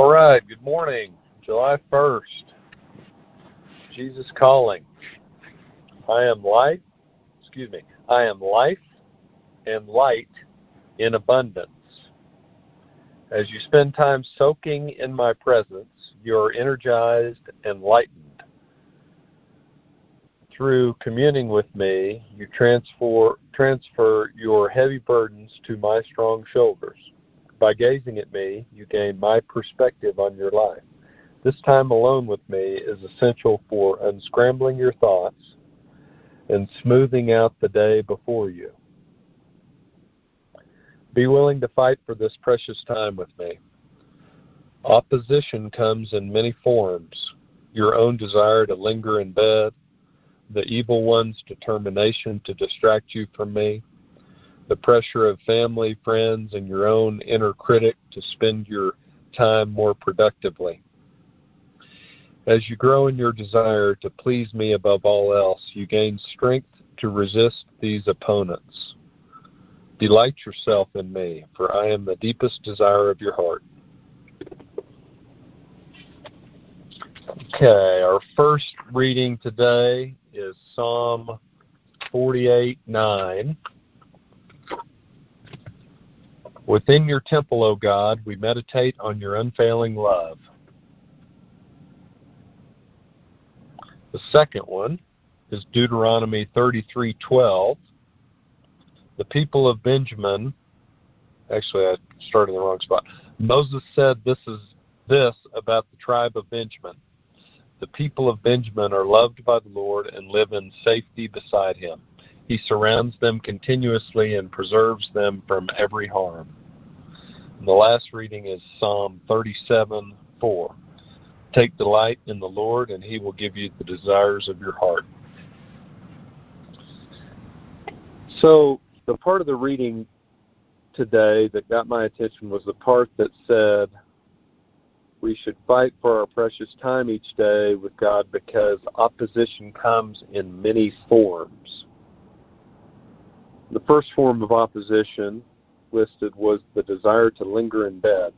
All right, good morning. July 1st. Jesus calling. I am light, excuse me, I am life and light in abundance. As you spend time soaking in my presence, you're energized and lightened. Through communing with me, you transfer, transfer your heavy burdens to my strong shoulders. By gazing at me, you gain my perspective on your life. This time alone with me is essential for unscrambling your thoughts and smoothing out the day before you. Be willing to fight for this precious time with me. Opposition comes in many forms your own desire to linger in bed, the evil one's determination to distract you from me, the pressure of family, friends, and your own inner critic to spend your time more productively. As you grow in your desire to please me above all else, you gain strength to resist these opponents. Delight yourself in me, for I am the deepest desire of your heart. Okay, our first reading today is Psalm 48 9. Within your temple, O God, we meditate on your unfailing love. The second one is Deuteronomy 33:12. The people of Benjamin Actually, I started in the wrong spot. Moses said this is this about the tribe of Benjamin. The people of Benjamin are loved by the Lord and live in safety beside him. He surrounds them continuously and preserves them from every harm. The last reading is Psalm 37 4. Take delight in the Lord, and he will give you the desires of your heart. So, the part of the reading today that got my attention was the part that said we should fight for our precious time each day with God because opposition comes in many forms. The first form of opposition listed was the desire to linger in bed.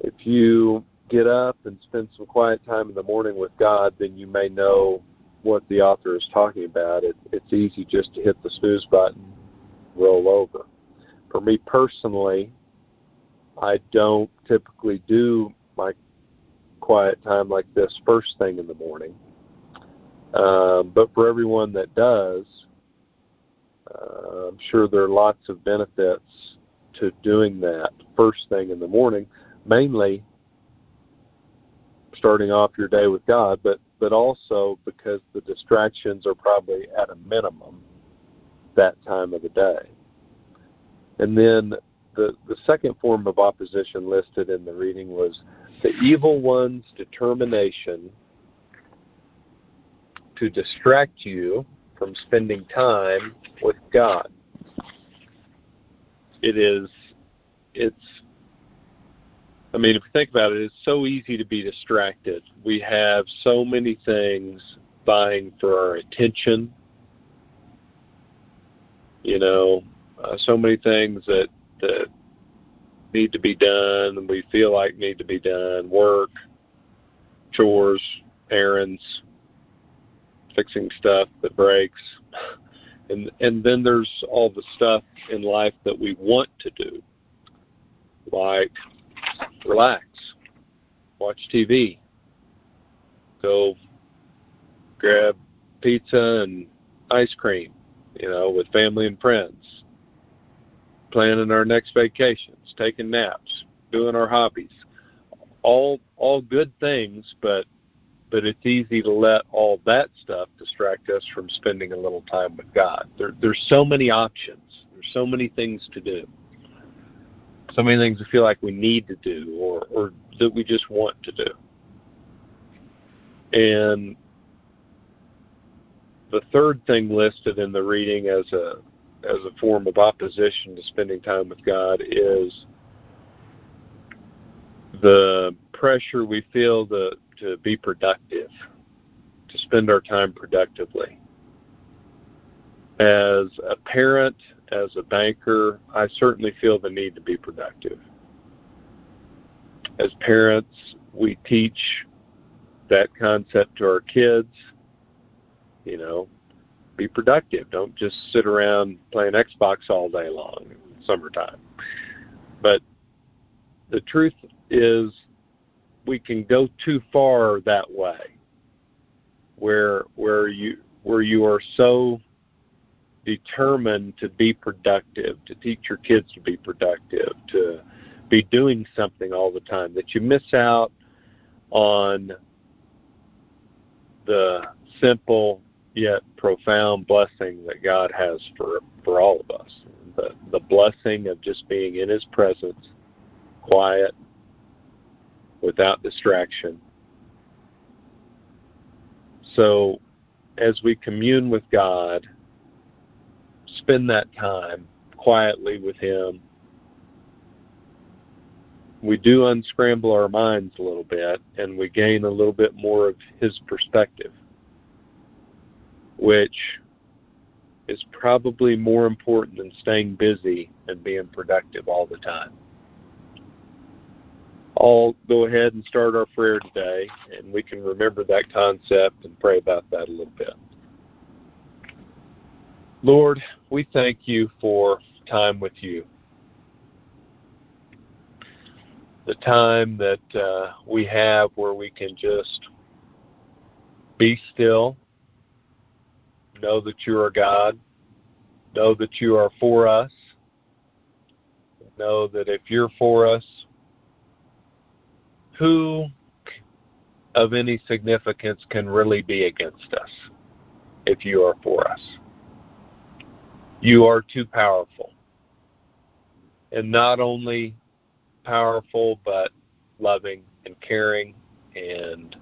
If you get up and spend some quiet time in the morning with God, then you may know what the author is talking about. It, it's easy just to hit the snooze button, roll over. For me personally, I don't typically do my quiet time like this first thing in the morning. Um, but for everyone that does, uh, I'm sure there are lots of benefits to doing that first thing in the morning, mainly starting off your day with God, but but also because the distractions are probably at a minimum that time of the day. And then the the second form of opposition listed in the reading was the evil one's determination to distract you from spending time with God. It is, it's, I mean, if you think about it, it's so easy to be distracted. We have so many things vying for our attention. You know, uh, so many things that that need to be done and we feel like need to be done. Work, chores, errands, fixing stuff that breaks. And and then there's all the stuff in life that we want to do. Like relax, watch TV, go grab pizza and ice cream, you know, with family and friends, planning our next vacations, taking naps, doing our hobbies. All all good things, but but it's easy to let all that stuff distract us from spending a little time with God. There, there's so many options. There's so many things to do. So many things we feel like we need to do or, or that we just want to do. And the third thing listed in the reading as a as a form of opposition to spending time with God is the pressure we feel to to be productive, to spend our time productively. As a parent, as a banker, I certainly feel the need to be productive. as parents, we teach that concept to our kids. You know, be productive. Don't just sit around playing Xbox all day long in summertime. But the truth is we can go too far that way where where you where you are so determined to be productive, to teach your kids to be productive, to be doing something all the time, that you miss out on the simple yet profound blessing that God has for for all of us. The the blessing of just being in his presence, quiet, without distraction. So as we commune with God, spend that time quietly with him. We do unscramble our minds a little bit and we gain a little bit more of his perspective which is probably more important than staying busy and being productive all the time. I'll go ahead and start our prayer today, and we can remember that concept and pray about that a little bit. Lord, we thank you for time with you. The time that uh, we have where we can just be still know that you are God, know that you are for us, know that if you're for us, who of any significance can really be against us if you are for us? You are too powerful. And not only powerful, but loving and caring and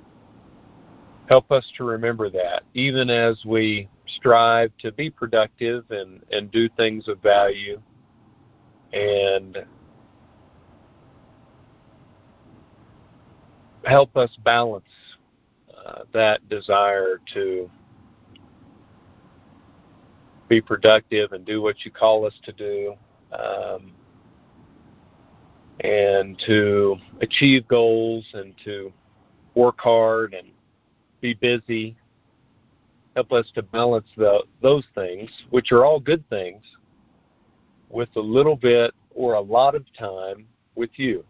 help us to remember that even as we strive to be productive and, and do things of value and help us balance uh, that desire to be productive and do what you call us to do um, and to achieve goals and to work hard and be busy. Help us to balance the, those things, which are all good things, with a little bit or a lot of time with you.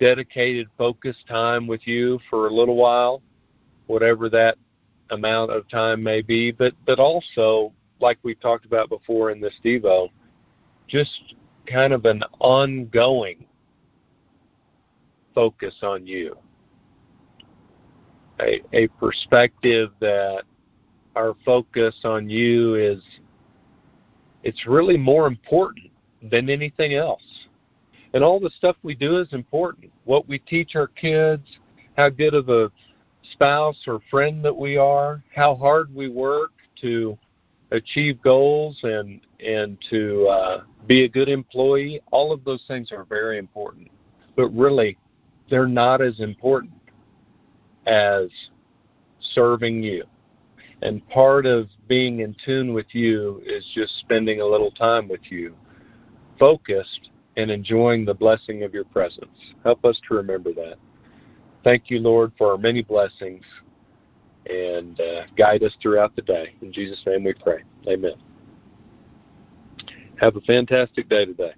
Dedicated, focused time with you for a little while, whatever that amount of time may be, but, but also, like we talked about before in this Devo, just kind of an ongoing focus on you a, a perspective that our focus on you is it's really more important than anything else. And all the stuff we do is important. What we teach our kids, how good of a spouse or friend that we are, how hard we work to achieve goals and and to uh, be a good employee. All of those things are very important, but really, they're not as important as serving you. And part of being in tune with you is just spending a little time with you, focused and enjoying the blessing of your presence. Help us to remember that. Thank you, Lord, for our many blessings and uh, guide us throughout the day. In Jesus' name we pray. Amen. Have a fantastic day today.